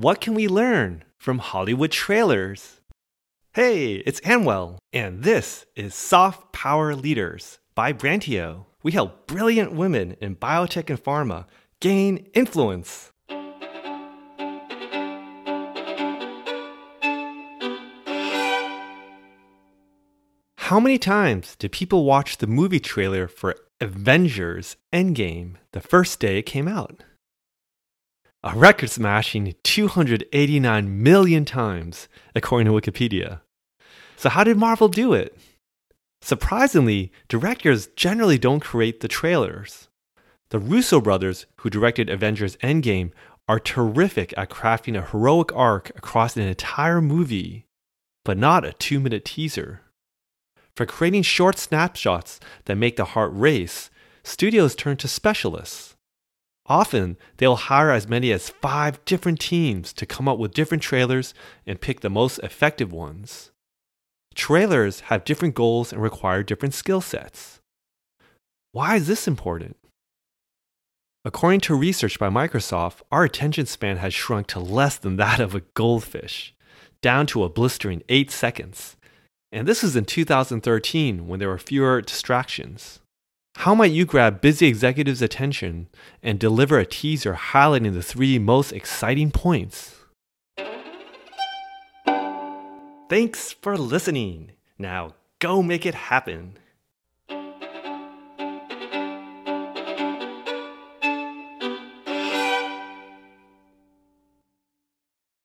What can we learn from Hollywood trailers? Hey, it's Anwell, and this is Soft Power Leaders by Brantio. We help brilliant women in biotech and pharma gain influence. How many times did people watch the movie trailer for Avengers Endgame the first day it came out? A record smashing 289 million times, according to Wikipedia. So, how did Marvel do it? Surprisingly, directors generally don't create the trailers. The Russo brothers, who directed Avengers Endgame, are terrific at crafting a heroic arc across an entire movie, but not a two minute teaser. For creating short snapshots that make the heart race, studios turn to specialists. Often, they'll hire as many as five different teams to come up with different trailers and pick the most effective ones. Trailers have different goals and require different skill sets. Why is this important? According to research by Microsoft, our attention span has shrunk to less than that of a goldfish, down to a blistering 8 seconds. And this is in 2013 when there were fewer distractions. How might you grab busy executives' attention and deliver a teaser highlighting the three most exciting points? Thanks for listening. Now go make it happen.